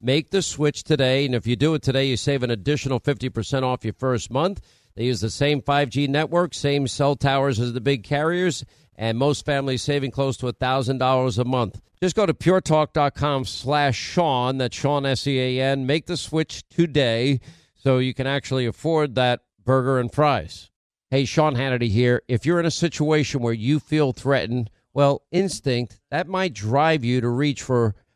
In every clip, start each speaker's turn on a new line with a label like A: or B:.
A: Make the switch today, and if you do it today, you save an additional fifty percent off your first month. They use the same 5G network, same cell towers as the big carriers, and most families saving close to $1,000 a month. Just go to puretalk.com slash Sean, that's Sean S-E-A-N. Make the switch today so you can actually afford that burger and fries. Hey, Sean Hannity here. If you're in a situation where you feel threatened, well, instinct, that might drive you to reach for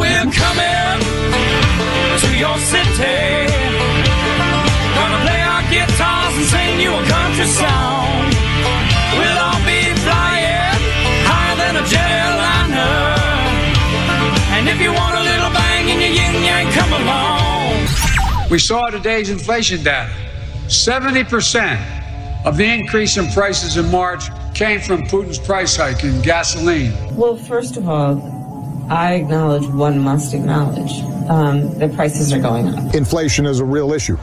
B: We're coming to your city. Gonna play our guitars and sing you a country song. We'll all be flying higher than a jetliner. And if you want a little bang in your yin yang, come along.
C: We saw today's inflation data. 70% of the increase in prices in March came from Putin's price hike in gasoline.
D: Well, first of all, I acknowledge one must acknowledge um, the prices are going up.
E: Inflation is a real issue.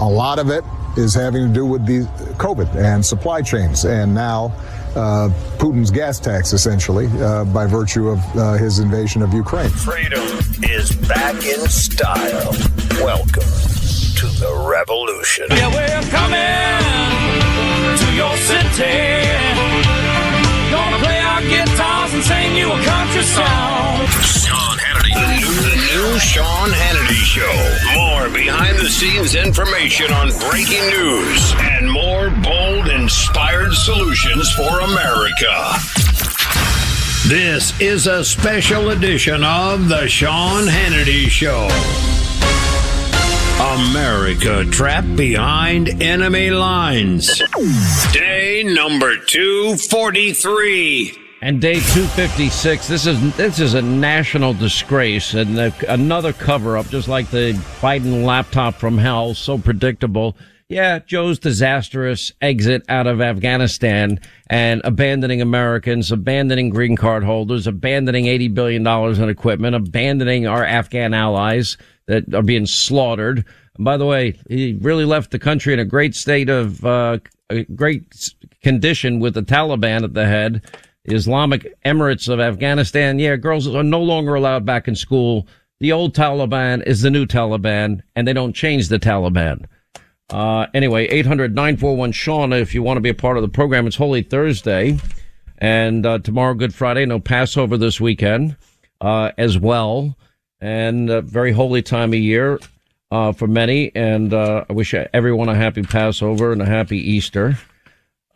E: A lot of it is having to do with the COVID and supply chains, and now uh, Putin's gas tax, essentially, uh, by virtue of uh, his invasion of Ukraine.
F: Freedom is back in style. Welcome to the revolution.
B: Yeah, we're coming to your city. And sing you a country song.
F: Sean Hannity. The new, the new Sean Hannity Show. More behind the scenes information on breaking news and more bold, inspired solutions for America. This is a special edition of The Sean Hannity Show. America trapped behind enemy lines. Day number 243.
A: And day 256, this is this is a national disgrace and the, another cover up, just like the Biden laptop from hell, so predictable. Yeah, Joe's disastrous exit out of Afghanistan and abandoning Americans, abandoning green card holders, abandoning $80 billion in equipment, abandoning our Afghan allies that are being slaughtered. And by the way, he really left the country in a great state of, uh, great condition with the Taliban at the head. Islamic Emirates of Afghanistan. Yeah, girls are no longer allowed back in school. The old Taliban is the new Taliban and they don't change the Taliban. Uh, anyway, 800-941-SEAN if you want to be a part of the program. It's Holy Thursday and, uh, tomorrow, Good Friday. No Passover this weekend, uh, as well. And a very holy time of year, uh, for many. And, uh, I wish everyone a happy Passover and a happy Easter.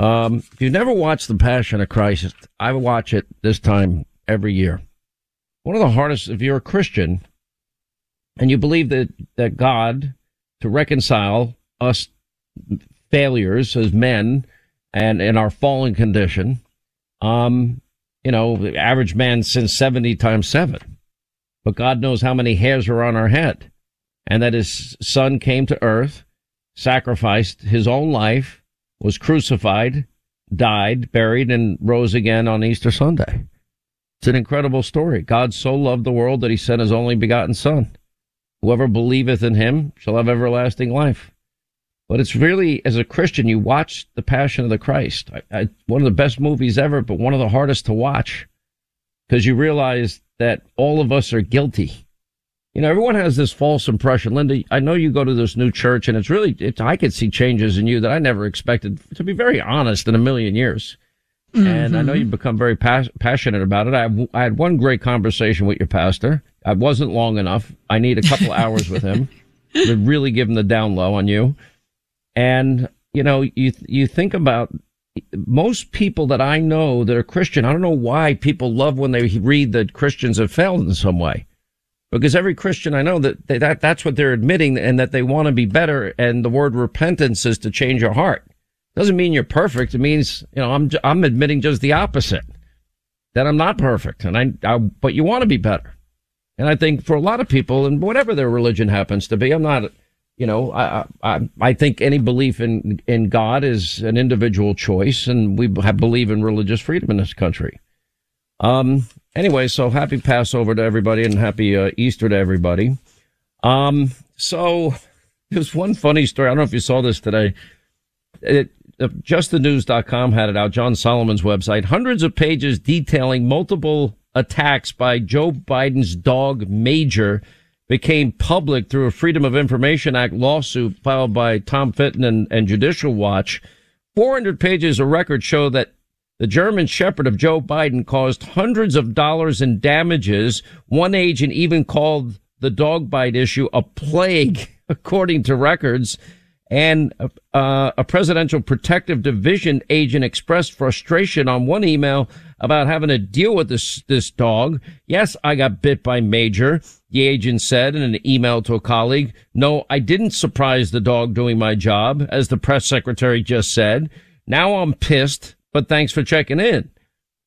A: Um, if you've never watched The Passion of Christ, I watch it this time every year. One of the hardest, if you're a Christian and you believe that, that God to reconcile us failures as men and in our fallen condition, um, you know, the average man sins 70 times seven, but God knows how many hairs are on our head and that his son came to earth, sacrificed his own life, was crucified, died, buried, and rose again on Easter Sunday. It's an incredible story. God so loved the world that he sent his only begotten son. Whoever believeth in him shall have everlasting life. But it's really, as a Christian, you watch The Passion of the Christ. I, I, one of the best movies ever, but one of the hardest to watch because you realize that all of us are guilty. You know, everyone has this false impression. Linda, I know you go to this new church and it's really, it's, I could see changes in you that I never expected, to be very honest, in a million years. Mm-hmm. And I know you've become very pas- passionate about it. I, I had one great conversation with your pastor. I wasn't long enough. I need a couple hours with him to really give him the down low on you. And, you know, you, you think about most people that I know that are Christian, I don't know why people love when they read that Christians have failed in some way. Because every Christian I know that, they, that that's what they're admitting and that they want to be better. And the word repentance is to change your heart. Doesn't mean you're perfect. It means, you know, I'm, I'm admitting just the opposite. That I'm not perfect and I, I but you want to be better. And I think for a lot of people and whatever their religion happens to be, I'm not, you know, I, I, I think any belief in, in God is an individual choice and we believe in religious freedom in this country. Um, anyway, so happy Passover to everybody and happy uh, Easter to everybody. Um, so there's one funny story. I don't know if you saw this today. It, uh, justthenews.com had it out, John Solomon's website, hundreds of pages detailing multiple attacks by Joe Biden's dog Major became public through a Freedom of Information Act lawsuit filed by Tom Fitton and, and Judicial Watch. 400 pages of records show that the German Shepherd of Joe Biden caused hundreds of dollars in damages. One agent even called the dog bite issue a plague, according to records. And uh, a presidential protective division agent expressed frustration on one email about having to deal with this this dog. Yes, I got bit by Major. The agent said in an email to a colleague. No, I didn't surprise the dog doing my job, as the press secretary just said. Now I'm pissed but thanks for checking in.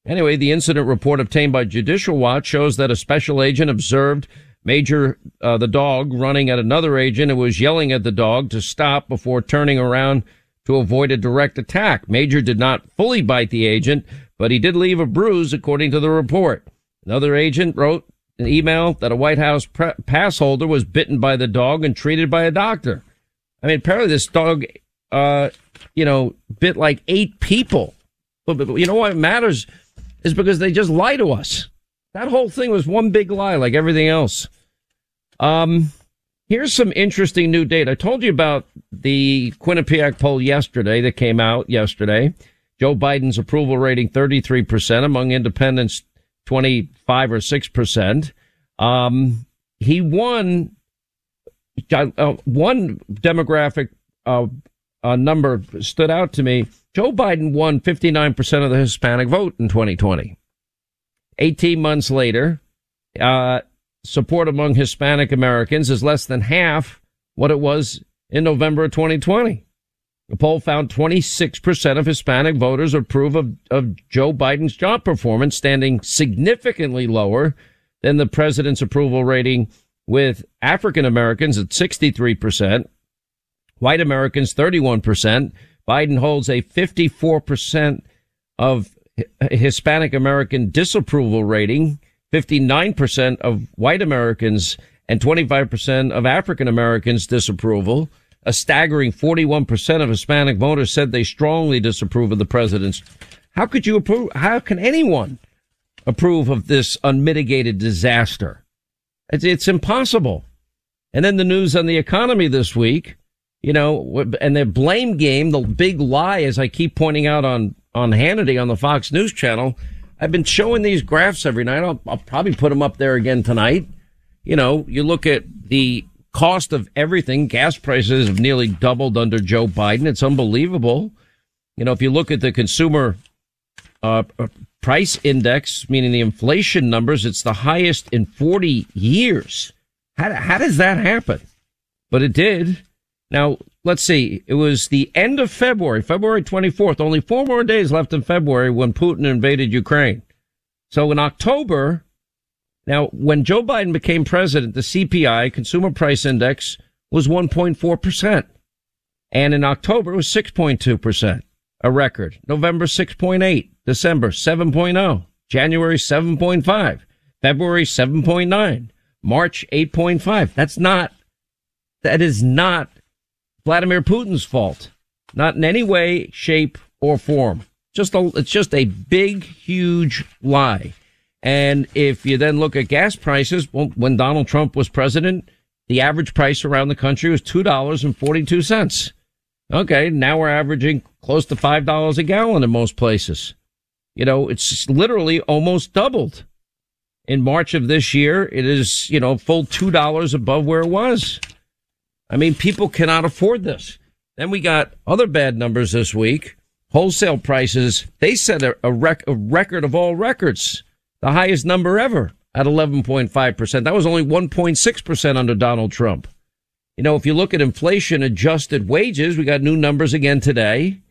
A: Anyway, the incident report obtained by Judicial Watch shows that a special agent observed Major, uh, the dog running at another agent and was yelling at the dog to stop before turning around to avoid a direct attack. Major did not fully bite the agent, but he did leave a bruise according to the report. Another agent wrote an email that a White House pre- pass holder was bitten by the dog and treated by a doctor. I mean, apparently this dog, uh, you know, bit like eight people. But, you know what matters is because they just lie to us. That whole thing was one big lie, like everything else. Um, here's some interesting new data. I told you about the Quinnipiac poll yesterday that came out yesterday. Joe Biden's approval rating 33%, among independents 25 or 6%. Um, he won, uh, one demographic, uh, uh, number stood out to me. Joe Biden won 59% of the Hispanic vote in 2020. 18 months later, uh, support among Hispanic Americans is less than half what it was in November of 2020. The poll found 26% of Hispanic voters approve of, of Joe Biden's job performance, standing significantly lower than the president's approval rating with African Americans at 63%, white Americans 31%, Biden holds a 54% of Hispanic American disapproval rating, 59% of white Americans and 25% of African Americans disapproval. A staggering 41% of Hispanic voters said they strongly disapprove of the president's. How could you approve? How can anyone approve of this unmitigated disaster? It's, it's impossible. And then the news on the economy this week you know, and the blame game, the big lie, as I keep pointing out on, on Hannity on the Fox News channel. I've been showing these graphs every night. I'll, I'll probably put them up there again tonight. You know, you look at the cost of everything. Gas prices have nearly doubled under Joe Biden. It's unbelievable. You know, if you look at the consumer uh, uh price index, meaning the inflation numbers, it's the highest in 40 years. How, how does that happen? But it did. Now, let's see. It was the end of February, February 24th, only four more days left in February when Putin invaded Ukraine. So in October, now when Joe Biden became president, the CPI, Consumer Price Index, was 1.4%. And in October, it was 6.2%, a record. November, 6.8. December, 7.0. January, 7.5. February, 7.9. March, 8.5. That's not, that is not Vladimir Putin's fault. Not in any way, shape, or form. Just a, it's just a big, huge lie. And if you then look at gas prices, well, when Donald Trump was president, the average price around the country was $2.42. Okay. Now we're averaging close to $5 a gallon in most places. You know, it's literally almost doubled. In March of this year, it is, you know, full $2 above where it was. I mean, people cannot afford this. Then we got other bad numbers this week. Wholesale prices, they set a, a, rec- a record of all records, the highest number ever at 11.5%. That was only 1.6% under Donald Trump. You know, if you look at inflation adjusted wages, we got new numbers again today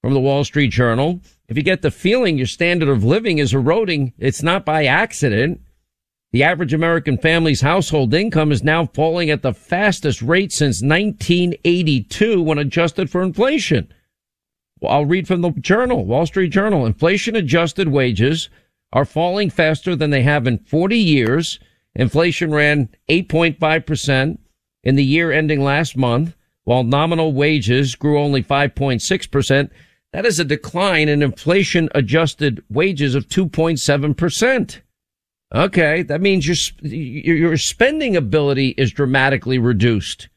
A: from the Wall Street Journal. If you get the feeling your standard of living is eroding, it's not by accident. The average American family's household income is now falling at the fastest rate since 1982 when adjusted for inflation. Well, I'll read from the journal, Wall Street Journal. Inflation adjusted wages are falling faster than they have in 40 years. Inflation ran 8.5% in the year ending last month, while nominal wages grew only 5.6%. That is a decline in inflation adjusted wages of 2.7%. Okay. That means your, your spending ability is dramatically reduced.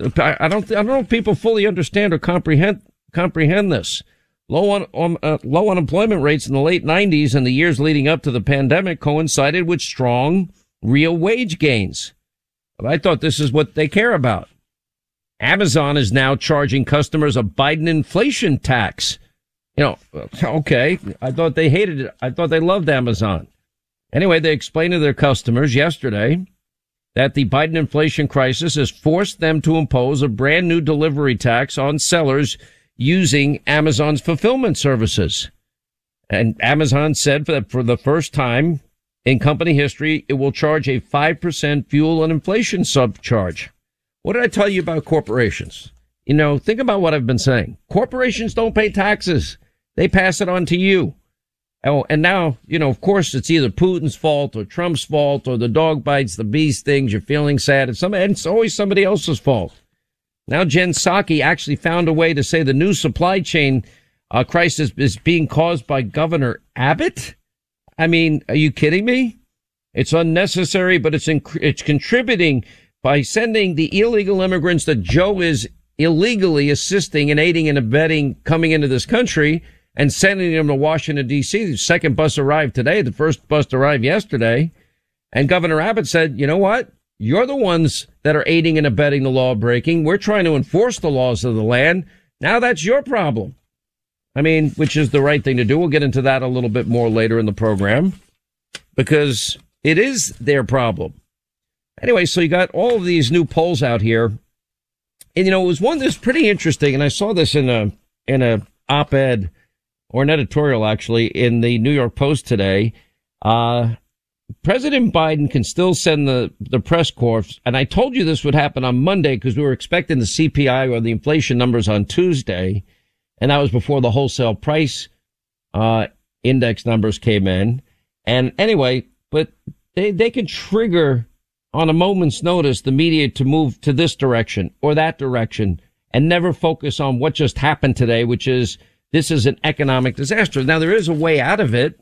A: I don't, I don't know if people fully understand or comprehend, comprehend this. Low on, um, uh, low unemployment rates in the late 90s and the years leading up to the pandemic coincided with strong real wage gains. I thought this is what they care about. Amazon is now charging customers a Biden inflation tax. You know, okay. I thought they hated it. I thought they loved Amazon. Anyway, they explained to their customers yesterday that the Biden inflation crisis has forced them to impose a brand new delivery tax on sellers using Amazon's fulfillment services. And Amazon said that for the first time in company history, it will charge a 5% fuel and inflation subcharge. What did I tell you about corporations? You know, think about what I've been saying. Corporations don't pay taxes. They pass it on to you. Oh, and now, you know, of course, it's either Putin's fault or Trump's fault or the dog bites the bees things. You're feeling sad. It's, some, it's always somebody else's fault. Now Jen Psaki actually found a way to say the new supply chain uh, crisis is being caused by Governor Abbott. I mean, are you kidding me? It's unnecessary, but it's it's contributing by sending the illegal immigrants that Joe is illegally assisting and aiding and abetting coming into this country and sending them to Washington D.C. The second bus arrived today. The first bus arrived yesterday. And Governor Abbott said, you know what? You're the ones that are aiding and abetting the law breaking. We're trying to enforce the laws of the land. Now that's your problem. I mean, which is the right thing to do. We'll get into that a little bit more later in the program because it is their problem. Anyway, so you got all of these new polls out here. And you know, it was one that's pretty interesting. And I saw this in a, in a op-ed or an editorial actually in the New York Post today. Uh, President Biden can still send the, the press corps. And I told you this would happen on Monday because we were expecting the CPI or the inflation numbers on Tuesday. And that was before the wholesale price, uh, index numbers came in. And anyway, but they, they can trigger on a moment's notice the media to move to this direction or that direction and never focus on what just happened today, which is this is an economic disaster. Now there is a way out of it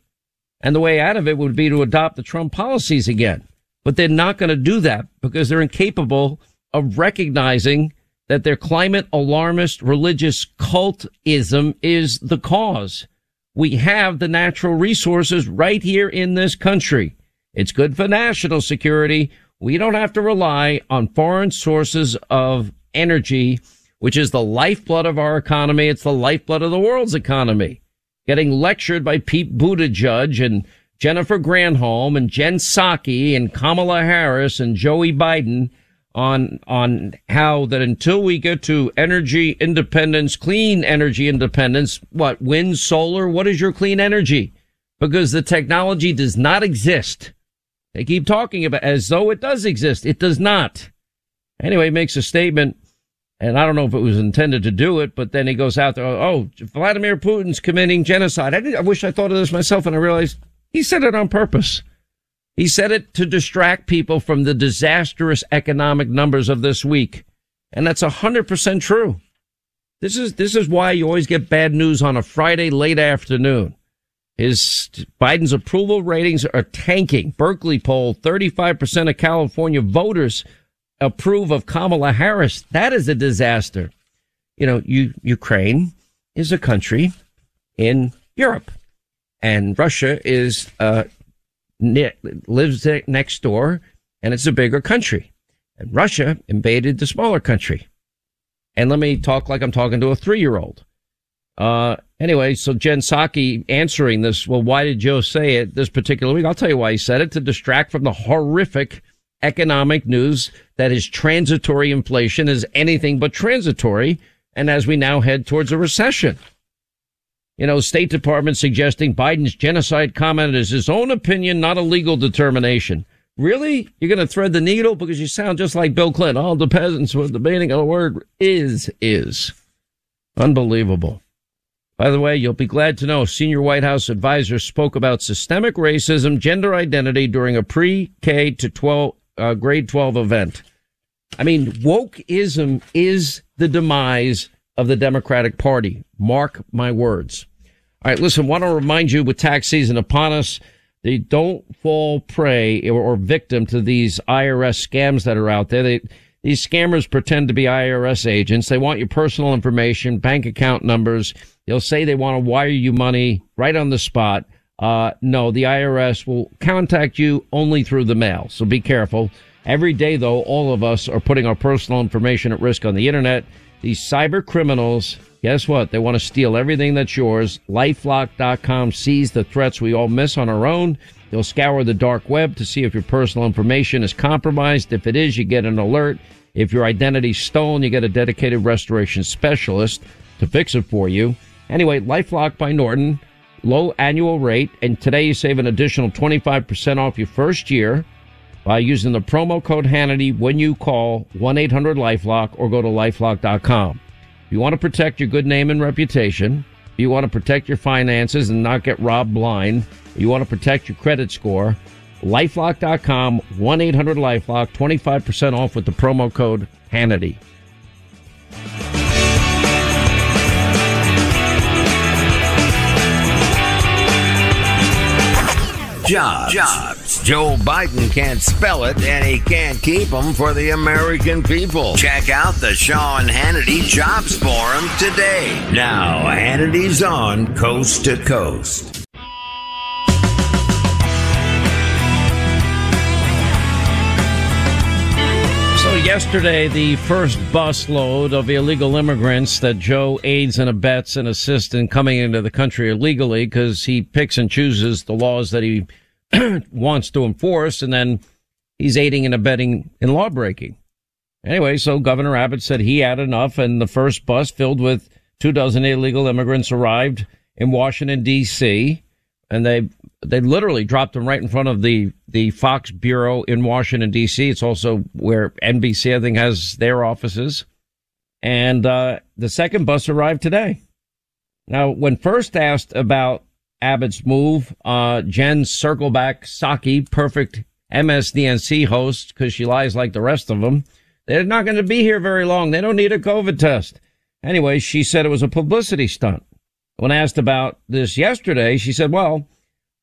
A: and the way out of it would be to adopt the Trump policies again. But they're not going to do that because they're incapable of recognizing that their climate alarmist religious cultism is the cause. We have the natural resources right here in this country. It's good for national security. We don't have to rely on foreign sources of energy, which is the lifeblood of our economy. It's the lifeblood of the world's economy getting lectured by Pete Buttigieg and Jennifer Granholm and Jen Psaki and Kamala Harris and Joey Biden on, on how that until we get to energy independence, clean energy independence, what, wind, solar, what is your clean energy? Because the technology does not exist. They keep talking about as though it does exist. It does not. Anyway, makes a statement and I don't know if it was intended to do it, but then he goes out there, oh, Vladimir Putin's committing genocide. I, I wish I thought of this myself and I realized he said it on purpose. He said it to distract people from the disastrous economic numbers of this week. And that's 100% true. This is, this is why you always get bad news on a Friday late afternoon. His Biden's approval ratings are tanking. Berkeley poll, 35% of California voters approve of Kamala Harris. That is a disaster. You know, you, Ukraine is a country in Europe and Russia is, uh, lives next door and it's a bigger country and Russia invaded the smaller country. And let me talk like I'm talking to a three year old. Uh, anyway, so Jen Psaki answering this, well, why did Joe say it this particular week? I'll tell you why he said it to distract from the horrific economic news that is transitory inflation is anything but transitory. And as we now head towards a recession, you know, State Department suggesting Biden's genocide comment is his own opinion, not a legal determination. Really? You're going to thread the needle because you sound just like Bill Clinton. All the peasants were debating on the word is, is. Unbelievable. By the way, you'll be glad to know senior White House advisor spoke about systemic racism, gender identity during a pre-K to 12, uh, grade 12 event. I mean, wokeism is the demise of the Democratic Party. Mark my words. All right, listen, want to remind you with tax season upon us, they don't fall prey or, victim to these IRS scams that are out there. They, these scammers pretend to be IRS agents. They want your personal information, bank account numbers, They'll say they want to wire you money right on the spot. Uh, no, the IRS will contact you only through the mail. So be careful. Every day, though, all of us are putting our personal information at risk on the internet. These cyber criminals, guess what? They want to steal everything that's yours. Lifelock.com sees the threats we all miss on our own. They'll scour the dark web to see if your personal information is compromised. If it is, you get an alert. If your identity's stolen, you get a dedicated restoration specialist to fix it for you. Anyway, LifeLock by Norton, low annual rate, and today you save an additional 25% off your first year by using the promo code Hannity when you call 1-800-LifeLock or go to lifelock.com. If you want to protect your good name and reputation, you want to protect your finances and not get robbed blind, you want to protect your credit score, lifelock.com, 1-800-LifeLock, 25% off with the promo code Hannity.
F: Jobs. Jobs. Joe Biden can't spell it, and he can't keep them for the American people. Check out the Sean Hannity Jobs Forum today. Now, Hannity's on Coast to Coast.
A: Yesterday, the first busload of illegal immigrants that Joe aids and abets and assists in coming into the country illegally because he picks and chooses the laws that he wants to enforce, and then he's aiding and abetting in law breaking. Anyway, so Governor Abbott said he had enough, and the first bus filled with two dozen illegal immigrants arrived in Washington D.C. and they they literally dropped them right in front of the the Fox bureau in Washington D.C. It's also where NBC I think has their offices, and uh, the second bus arrived today. Now, when first asked about Abbott's move, uh, Jen Circleback Psaki, perfect MSDNC host because she lies like the rest of them. They're not going to be here very long. They don't need a COVID test. Anyway, she said it was a publicity stunt. When asked about this yesterday, she said, well,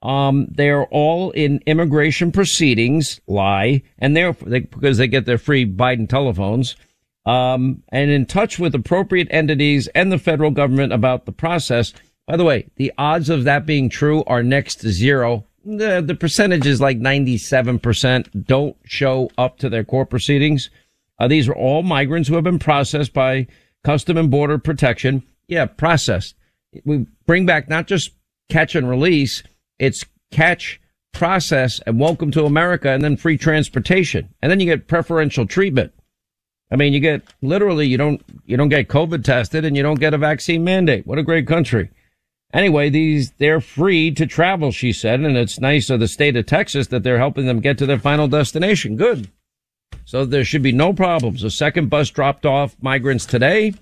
A: um, they're all in immigration proceedings, lie, and they're they, because they get their free Biden telephones, um, and in touch with appropriate entities and the federal government about the process. By the way, the odds of that being true are next to zero. The, the percentage is like 97% don't show up to their court proceedings. Uh, these are all migrants who have been processed by Custom and Border Protection. Yeah, processed. We bring back not just catch and release it's catch, process, and welcome to America, and then free transportation, and then you get preferential treatment. I mean, you get literally you don't you don't get COVID tested, and you don't get a vaccine mandate. What a great country! Anyway, these they're free to travel, she said, and it's nice of the state of Texas that they're helping them get to their final destination. Good. So there should be no problems. A second bus dropped off migrants today.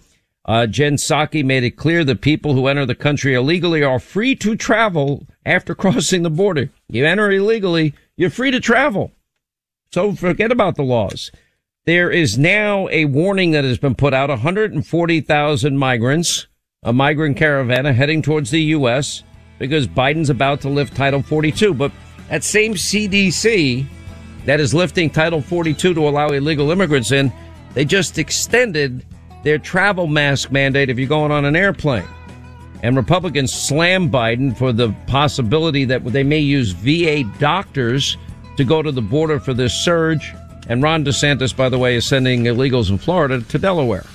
A: Uh, Jen Psaki made it clear that people who enter the country illegally are free to travel after crossing the border. You enter illegally, you're free to travel. So forget about the laws. there is now a warning that has been put out 140,000 migrants, a migrant caravan heading towards the U.S. because Biden's about to lift Title 42. But that same CDC that is lifting Title 42 to allow illegal immigrants in, they just extended their travel mask mandate if you're going on an airplane. And Republicans slam Biden for the possibility that they may use VA doctors to go to the border for this surge. And Ron DeSantis, by the way, is sending illegals in Florida to Delaware.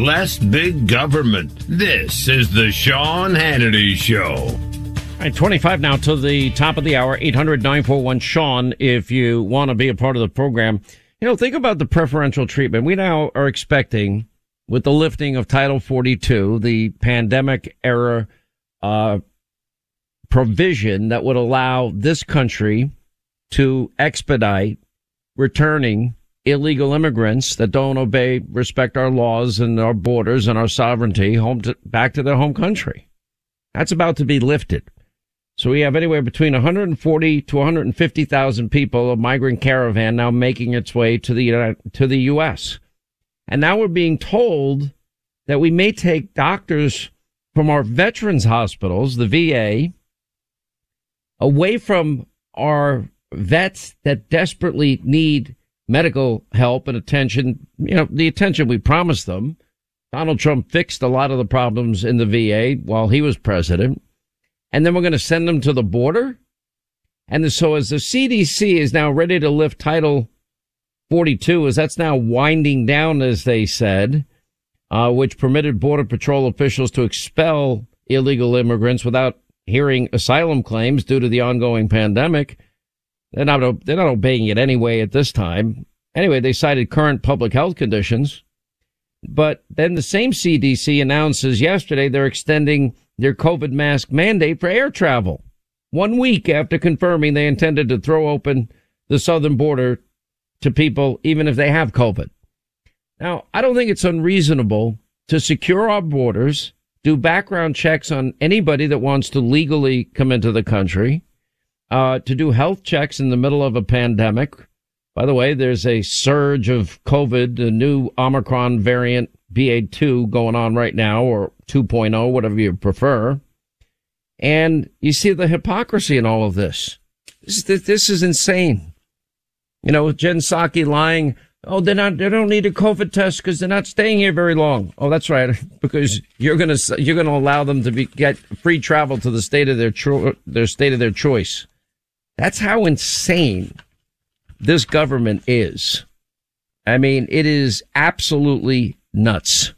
F: Less big government. This is the Sean Hannity Show.
A: Right, 25 now to the top of the hour, 800 941 Sean, if you want to be a part of the program. You know, think about the preferential treatment. We now are expecting, with the lifting of Title 42, the pandemic era uh, provision that would allow this country to expedite returning illegal immigrants that don't obey, respect our laws and our borders and our sovereignty home to, back to their home country. That's about to be lifted. So we have anywhere between 140 to 150,000 people, a migrant caravan now making its way to the, to the U.S. And now we're being told that we may take doctors from our veterans hospitals, the VA, away from our vets that desperately need medical help and attention, you know, the attention we promised them. Donald Trump fixed a lot of the problems in the VA while he was president. And then we're going to send them to the border. And so as the CDC is now ready to lift Title 42, as that's now winding down, as they said, uh, which permitted Border Patrol officials to expel illegal immigrants without hearing asylum claims due to the ongoing pandemic. They're not, they're not obeying it anyway at this time. Anyway, they cited current public health conditions. But then the same CDC announces yesterday they're extending their COVID mask mandate for air travel. One week after confirming they intended to throw open the southern border to people, even if they have COVID. Now, I don't think it's unreasonable to secure our borders, do background checks on anybody that wants to legally come into the country, uh, to do health checks in the middle of a pandemic. By the way, there's a surge of COVID, a new Omicron variant, BA2 going on right now, or 2.0, whatever you prefer. And you see the hypocrisy in all of this. This, is- this is insane. You know, Jen Psaki lying. Oh, they're not, they don't need a COVID test because they're not staying here very long. Oh, that's right. Because you're going to, you're going to allow them to be, get free travel to the state of their, cho- their state of their choice. That's how insane this government is. I mean, it is absolutely nuts.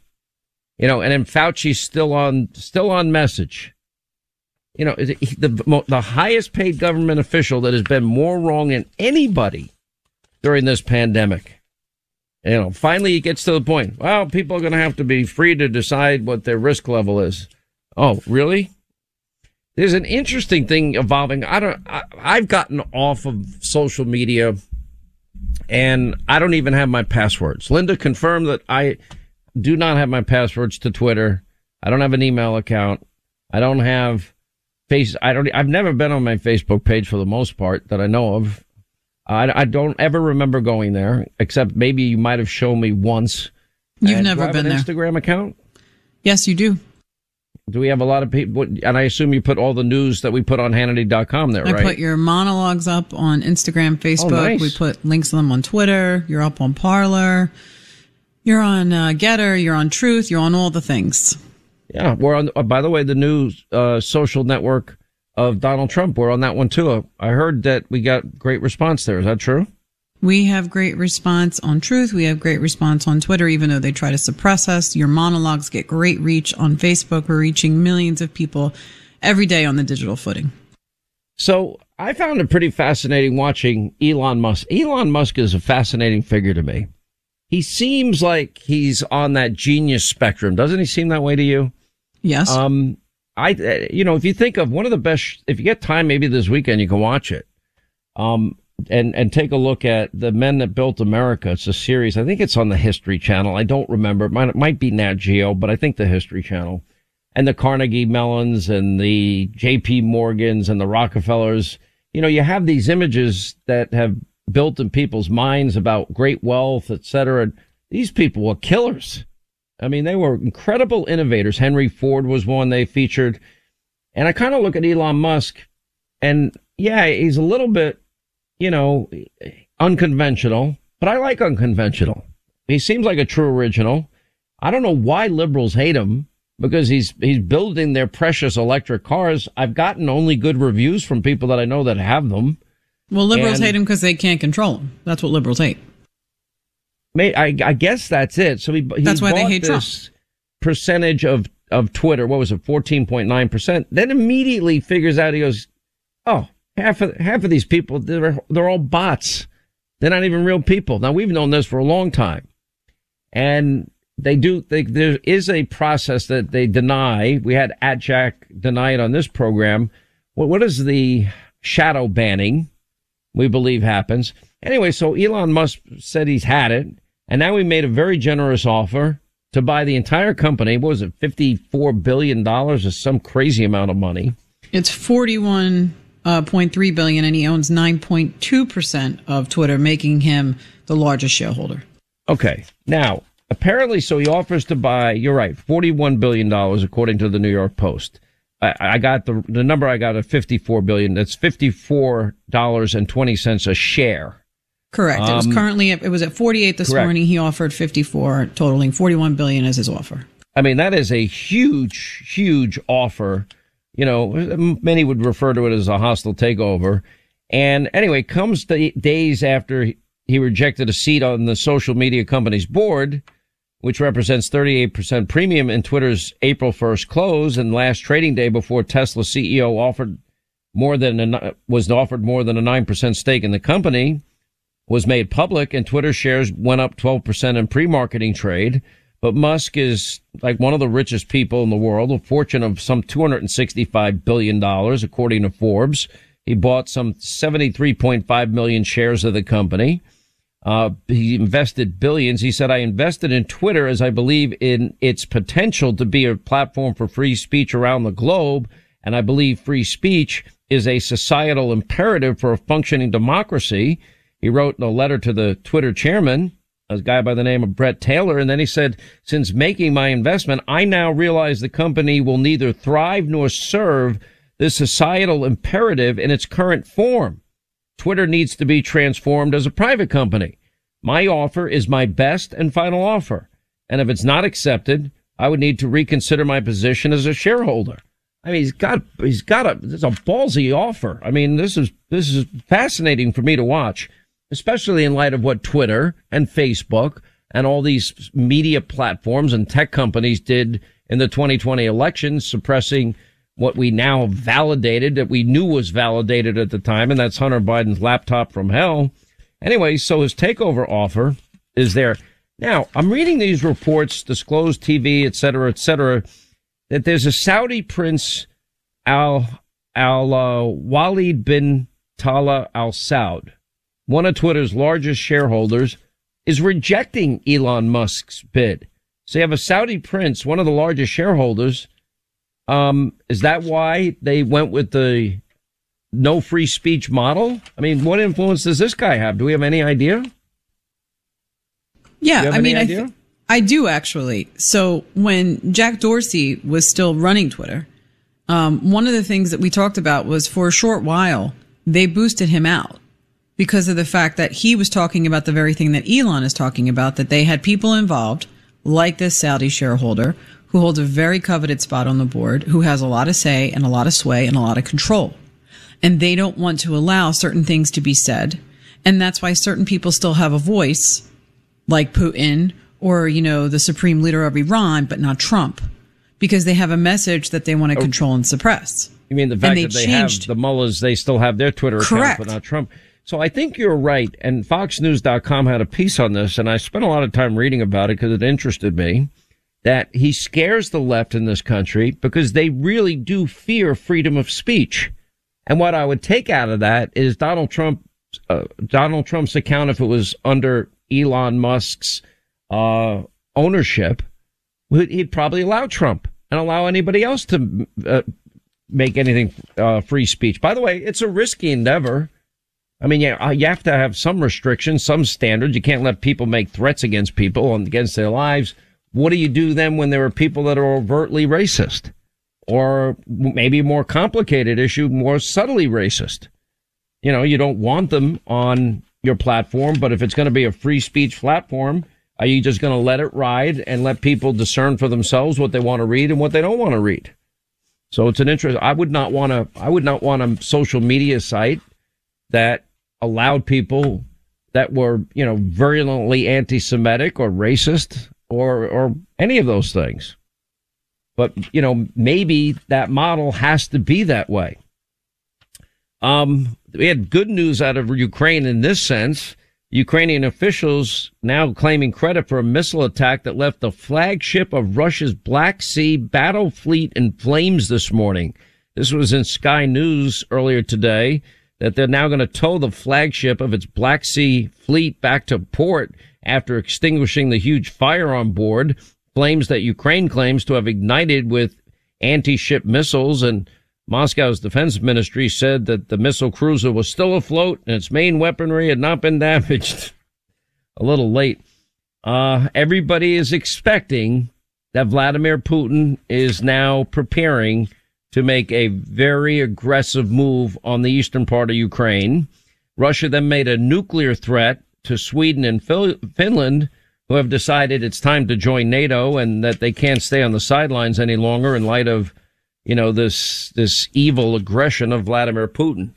A: You know, and then Fauci's still on, still on message. You know, the, the, highest paid government official that has been more wrong than anybody during this pandemic. You know, finally he gets to the point. Well, people are going to have to be free to decide what their risk level is. Oh, really? There's an interesting thing evolving. I don't, I, I've gotten off of social media and I don't even have my passwords. Linda confirmed that I do not have my passwords to Twitter. I don't have an email account. I don't have face. I don't, I've never been on my Facebook page for the most part that I know of. I, I don't ever remember going there, except maybe you might have shown me once.
G: You've
A: And
G: never been
A: an
G: there.
A: Instagram account?
G: Yes, you do.
A: Do we have a lot of people? And I assume you put all the news that we put on Hannity.com there, right?
G: I
A: right?
G: put your monologues up on Instagram, Facebook.
A: nice.
G: We put links to them on Twitter. You're up on Parler. You're on uh, Gettr. You're on Truth. You're on all the things.
A: yeah, we're on. Uh, by the way, the new uh, social network of Donald Trump. We're on that one too. I heard that we got great response there. Is that true?
G: We have great response on Truth. We have great response on Twitter, even though they try to suppress us. Your monologues get great reach on Facebook. We're reaching millions of people every day on the digital footing.
A: So I found it pretty fascinating watching Elon Musk. Elon Musk is a fascinating figure to me. He seems like he's on that genius spectrum. Doesn't he seem that way to you?
G: Yes.
A: Um, I, you know, if you think of one of the best, if you get time, maybe this weekend you can watch it. Um, and, and take a look at the men that built America. It's a series. I think it's on the History Channel. I don't remember. It might, it might be Nat Geo, but I think the History Channel and the Carnegie Mellons and the JP Morgans and the Rockefellers. You know, you have these images that have built in people's minds about great wealth, et cetera. These people were killers. I mean, they were incredible innovators. Henry Ford was one they featured. And I kind of look at Elon Musk and yeah, he's a little bit, you know, unconventional, but I like unconventional. He seems like a true original. I don't know why liberals hate him because he's he's building their precious electric cars. I've gotten only good reviews from people that I know that have them.
G: Well, liberals
A: And-
G: hate him because they can't control him. That's what liberals hate.
A: May, I, I guess that's it. So he, he
G: That's why they hate Trump.
A: percentage of of Twitter. What was it? Fourteen point nine percent. Then immediately figures out he goes, oh, half of half of these people they're they're all bots. They're not even real people. Now we've known this for a long time, and they do. They, there is a process that they deny. We had at Jack deny it on this program. What what is the shadow banning? we believe happens. Anyway, so Elon Musk said he's had it, and now he made a very generous offer to buy the entire company. What was it, fifty-four billion dollars, or some crazy amount of money?
G: It's forty-one uh, point three billion, and he owns nine point two percent of Twitter, making him the largest shareholder.
A: Okay, now apparently, so he offers to buy. You're right, forty-one billion dollars, according to the New York Post. I, I got the the number I got at fifty-four billion. That's fifty-four dollars and twenty cents a share.
G: Correct. it was
A: Um,
G: currently it was at forty-eight this
A: correct.
G: morning. He offered fifty-four, totaling forty-one billion as his offer.
A: I mean, that is a huge, huge offer. You know, many would refer to it as a hostile takeover. And anyway, comes the days after he rejected a seat on the social media company's board, which represents 38% premium in Twitter's April 1st close and last trading day before Tesla CEO offered more than a, was offered more than a 9% stake in the company was made public and Twitter shares went up 12% in pre-marketing trade. But Musk is like one of the richest people in the world, a fortune of some $265 billion, according to Forbes. He bought some 73.5 million shares of the company. Uh, he invested billions. He said, I invested in Twitter as I believe in its potential to be a platform for free speech around the globe. And I believe free speech is a societal imperative for a functioning democracy. He wrote in a letter to the Twitter chairman, a guy by the name of Bret Taylor. And then he said, since making my investment, I now realize the company will neither thrive nor serve the societal imperative in its current form. Twitter needs to be transformed as a private company. My offer is my best and final offer. And if it's not accepted, I would need to reconsider my position as a shareholder. I mean, he's got, he's got a, it's a ballsy offer. I mean, this is, this is fascinating for me to watch, especially in light of what Twitter and Facebook and all these media platforms and tech companies did in the 2020 election, suppressing what we now validated that we knew was validated at the time, and that's Hunter Biden's laptop from hell. Anyway, so his takeover offer is there. Now, I'm reading these reports, disclosed TV, et cetera, et cetera, that there's a Saudi prince, Al, Al, uh, Walid bin Tala Al Saud, one of Twitter's largest shareholders, is rejecting Elon Musk's bid. So you have a Saudi prince, one of the largest shareholders, um, is that why they went with the no free speech model? I mean, what influence does this guy have? Do we have any idea?
G: Yeah, I mean, I, th- I do actually. So when Jack Dorsey was still running Twitter, um, one of the things that we talked about was for a short while they boosted him out because of the fact that he was talking about the very thing that Elon is talking about. That they had people involved, like this Saudi shareholder, who holds a very coveted spot on the board, who has a lot of say and a lot of sway and a lot of control, and they don't want to allow certain things to be said, and that's why certain people still have a voice like Putin or, you know, the supreme leader of Iran, but not Trump, because they have a message that they want to oh. control and suppress.
A: You mean the fact
G: they
A: that they
G: changed-
A: have the mullahs, they still have their Twitter account, but not Trump. So I think you're right. And FoxNews.com had a piece on this, and I spent a lot of time reading about it because it interested me. that he scares the left in this country because they really do fear freedom of speech. And what I would take out of that is Donald Trump, uh, Donald Trump's account, if it was under Elon Musk's uh, ownership, he'd probably allow Trump and allow anybody else to uh, make anything uh, free speech. By the way, it's a risky endeavor. I mean, yeah, uh, you have to have some restrictions, some standards. You can't let people make threats against people and against their lives. What do you do then when there are people that are overtly racist? Or maybe a more complicated issue, more subtly racist? You know, you don't want them on your platform, but if it's going to be a free speech platform, are you just going to let it ride and let people discern for themselves what they want to read and what they don't want to read? So it's an interest. I would not want to, I would not want a social media site that allowed people that were, you know, virulently anti-Semitic or racist or, or any of those things. But, you know, maybe that model has to be that way. Um, we had good news out of Ukraine in this sense. Ukrainian officials now claiming credit for a missile attack that left the flagship of Russia's Black Sea battle fleet in flames this morning. This was in Sky News earlier today that they're now going to tow the flagship of its Black Sea fleet back to port after extinguishing the huge fire on board, flames that Ukraine claims to have ignited with anti-ship missiles and Moscow's defense ministry said that the missile cruiser was still afloat and its main weaponry had not been damaged. A little late. Uh, everybody is expecting that Vladimir Putin is now preparing to make a very aggressive move on the eastern part of Ukraine. Russia then made a nuclear threat to Sweden and Finland, who have decided it's time to join NATO and that they can't stay on the sidelines any longer in light of you know, this, this evil aggression of Vladimir Putin.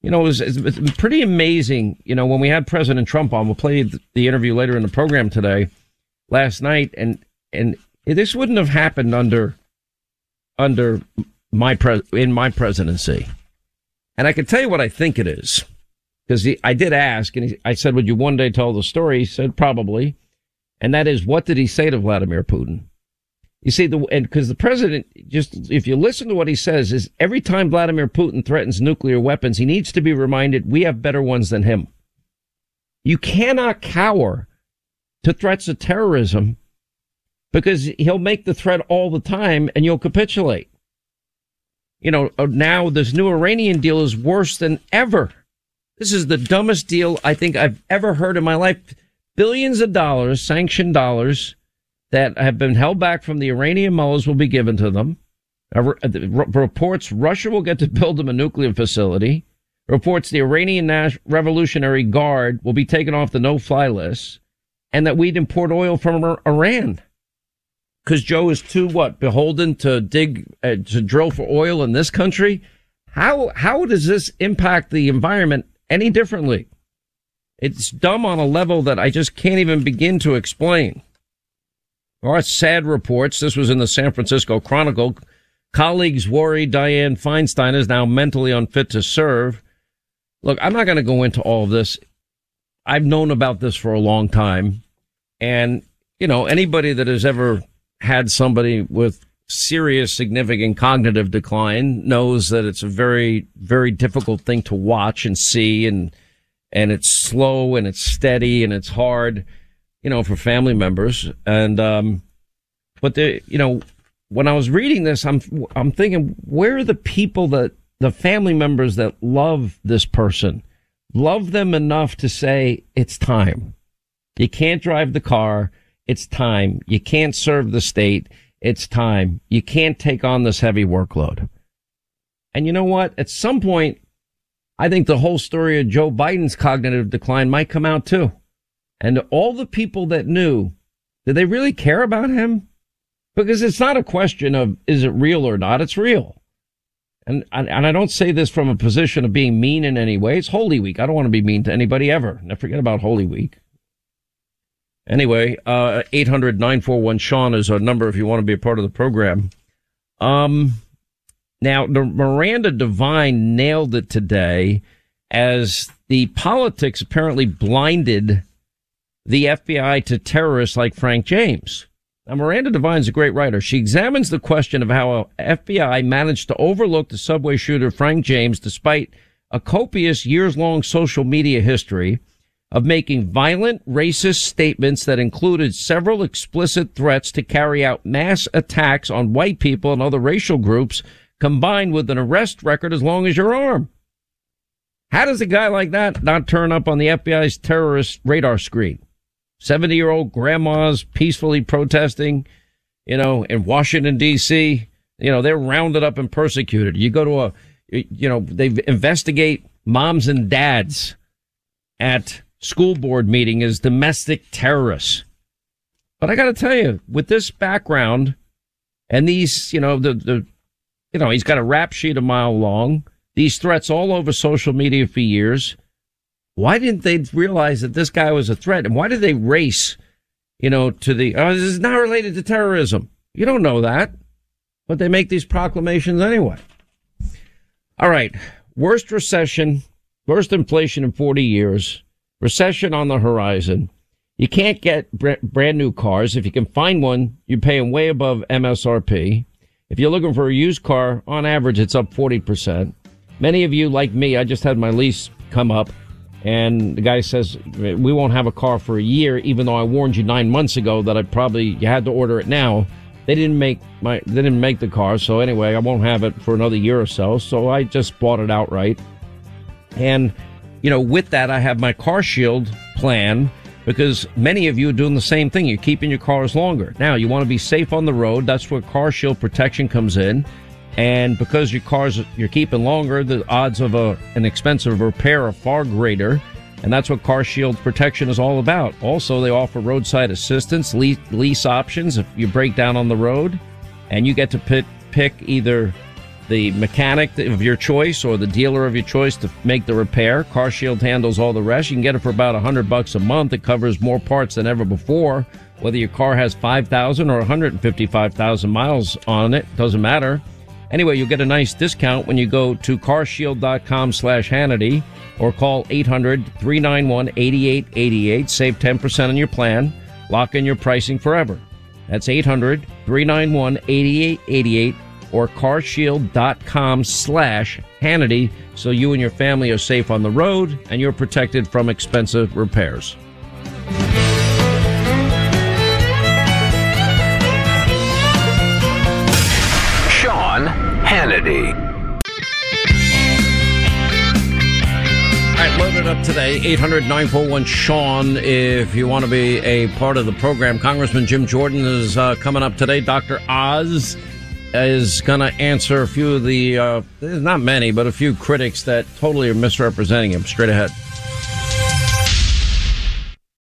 A: You know, it was, it's pretty amazing. You know, when we had President Trump on, we'll play the interview later in the program today, last night, and, and this wouldn't have happened under, under my pres, in my presidency. And I can tell you what I think it is. Because I did ask, and he, I said, would you one day tell the story? He said, probably. And that is, what did he say to Vladimir Putin? You see, the and because the president just if you listen to what he says is every time Vladimir Putin threatens nuclear weapons, he needs to be reminded we have better ones than him. You cannot cower to threats of terrorism because he'll make the threat all the time and you'll capitulate. You know, uh, now this new Iranian deal is worse than ever. This is the dumbest deal I think I've ever heard in my life. Billions of dollars, sanctioned dollars that have been held back from the Iranian mullahs will be given to them. Uh, reports Russia will get to build them a nuclear facility. Reports the Iranian Revolutionary Guard will be taken off the no-fly list, and that we'd import oil from Iran because Joe is too what beholden to dig uh, to drill for oil in this country. How how does this impact the environment any differently? It's dumb on a level that I just can't even begin to explain. All right, sad reports. This was in the San Francisco Chronicle. Colleagues worry Dianne Feinstein is now mentally unfit to serve. Look, I'm not going to go into all of this. I've known about this for a long time. And, you know, anybody that has ever had somebody with serious, significant cognitive decline knows that it's a very, very difficult thing to watch and see. And, and it's slow and it's steady and it's hard you know, for family members. And, um, but the, you know, when I was reading this, I'm, I'm thinking, where are the people that, the family members that love this person, love them enough to say, it's time. You can't drive the car. It's time. You can't serve the state. It's time. You can't take on this heavy workload. And you know what? At some point, I think the whole story of Joe Biden's cognitive decline might come out too. And all the people that knew, did they really care about him? Because it's not a question of is it real or not. It's real. And, and, and I don't say this from a position of being mean in any way. It's Holy Week. I don't want to be mean to anybody ever. Never forget about Holy Week. Anyway, uh, 800-941 Sean is our number if you want to be a part of the program. Um, now the Miranda Devine nailed it today as the politics apparently blinded the FBI to terrorists like Frank James. Now, Miranda Devine's a great writer. She examines the question of how FBI managed to overlook the subway shooter Frank James despite a copious years long social media history of making violent racist statements that included several explicit threats to carry out mass attacks on white people and other racial groups combined with an arrest record as long as your arm. How does a guy like that not turn up on the FBI's terrorist radar screen? 70 year old grandmas peacefully protesting, you know, in Washington DC. You know, they're rounded up and persecuted. You go to a, you know, they investigate moms and dads at school board meeting as domestic terrorists. But I got to tell you, with this background and these, you know, the, the, you know, he's got a rap sheet a mile long, these threats all over social media for years. Why didn't they realize that this guy was a threat? And why did they race, you know, to the, oh, this is not related to terrorism. You don't know that, but they make these proclamations anyway. All right. Worst recession, worst inflation in 40 years, recession on the horizon. You can't get brand new cars. If you can find one, you're paying way above MSRP. If you're looking for a used car, on average, it's up 40%. Many of you, like me, I just had my lease come up and the guy says, we won't have a car for a year, even though I warned you nine months ago that I probably, you had to order it now. They didn't make my, they didn't make the car. So anyway, I won't have it for another year or so. So I just bought it outright. And, you know, with that, I have my car shield plan because many of you are doing the same thing. You're keeping your cars longer. Now, you want to be safe on the road. That's where car shield protection comes in. And because your cars you're keeping longer, the odds of a, an expensive repair are far greater. And that's what Car Shield protection is all about. Also, they offer roadside assistance, lease, lease options if you break down on the road, and you get to pick, pick either the mechanic of your choice or the dealer of your choice to make the repair. Car Shield handles all the rest. You can get it for about 100 bucks a month. It covers more parts than ever before. Whether your car has 5,000 or 155,000 miles on it, doesn't matter. Anyway, you'll get a nice discount when you go to carshield.com slash Hannity or call 800-391-8888. Save 10% on your plan. Lock in your pricing forever. That's 800-391-8888 or carshield.com slash Hannity so you and your family are safe on the road and you're protected from expensive repairs.
F: Sean Hannity.
A: All right, loaded up today, 800 941 Sean. If you want to be a part of the program, Congressman Jim Jordan is uh, coming up today. Dr. Oz is going to answer a few of the, uh, not many, but a few critics that totally are misrepresenting him. Straight ahead.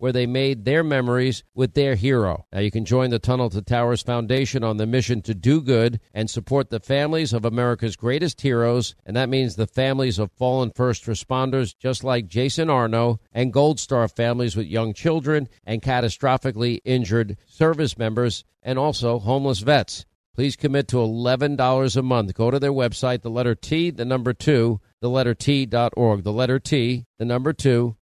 A: where they made their memories with their hero. Now you can join the Tunnel to Towers Foundation on the mission to do good and support the families of America's greatest heroes, and that means the families of fallen first responders just like Jason Arno and Gold Star families with young children and catastrophically injured service members and also homeless vets. Please commit to $11 a month. Go to their website, the letter T, the number two, the letter T.org. The letter T, the number two,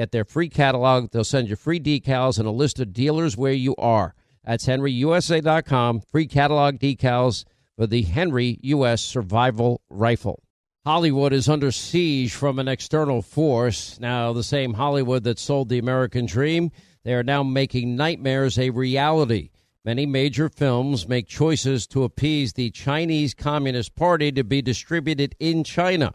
A: Get their free catalog. They'll send you free decals and a list of dealers where you are. That's henryusa.com. Free catalog decals for the Henry U.S. Survival Rifle. Hollywood is under siege from an external force. Now, the same Hollywood that sold the American dream, they are now making nightmares a reality. Many major films make choices to appease the Chinese Communist Party to be distributed in China.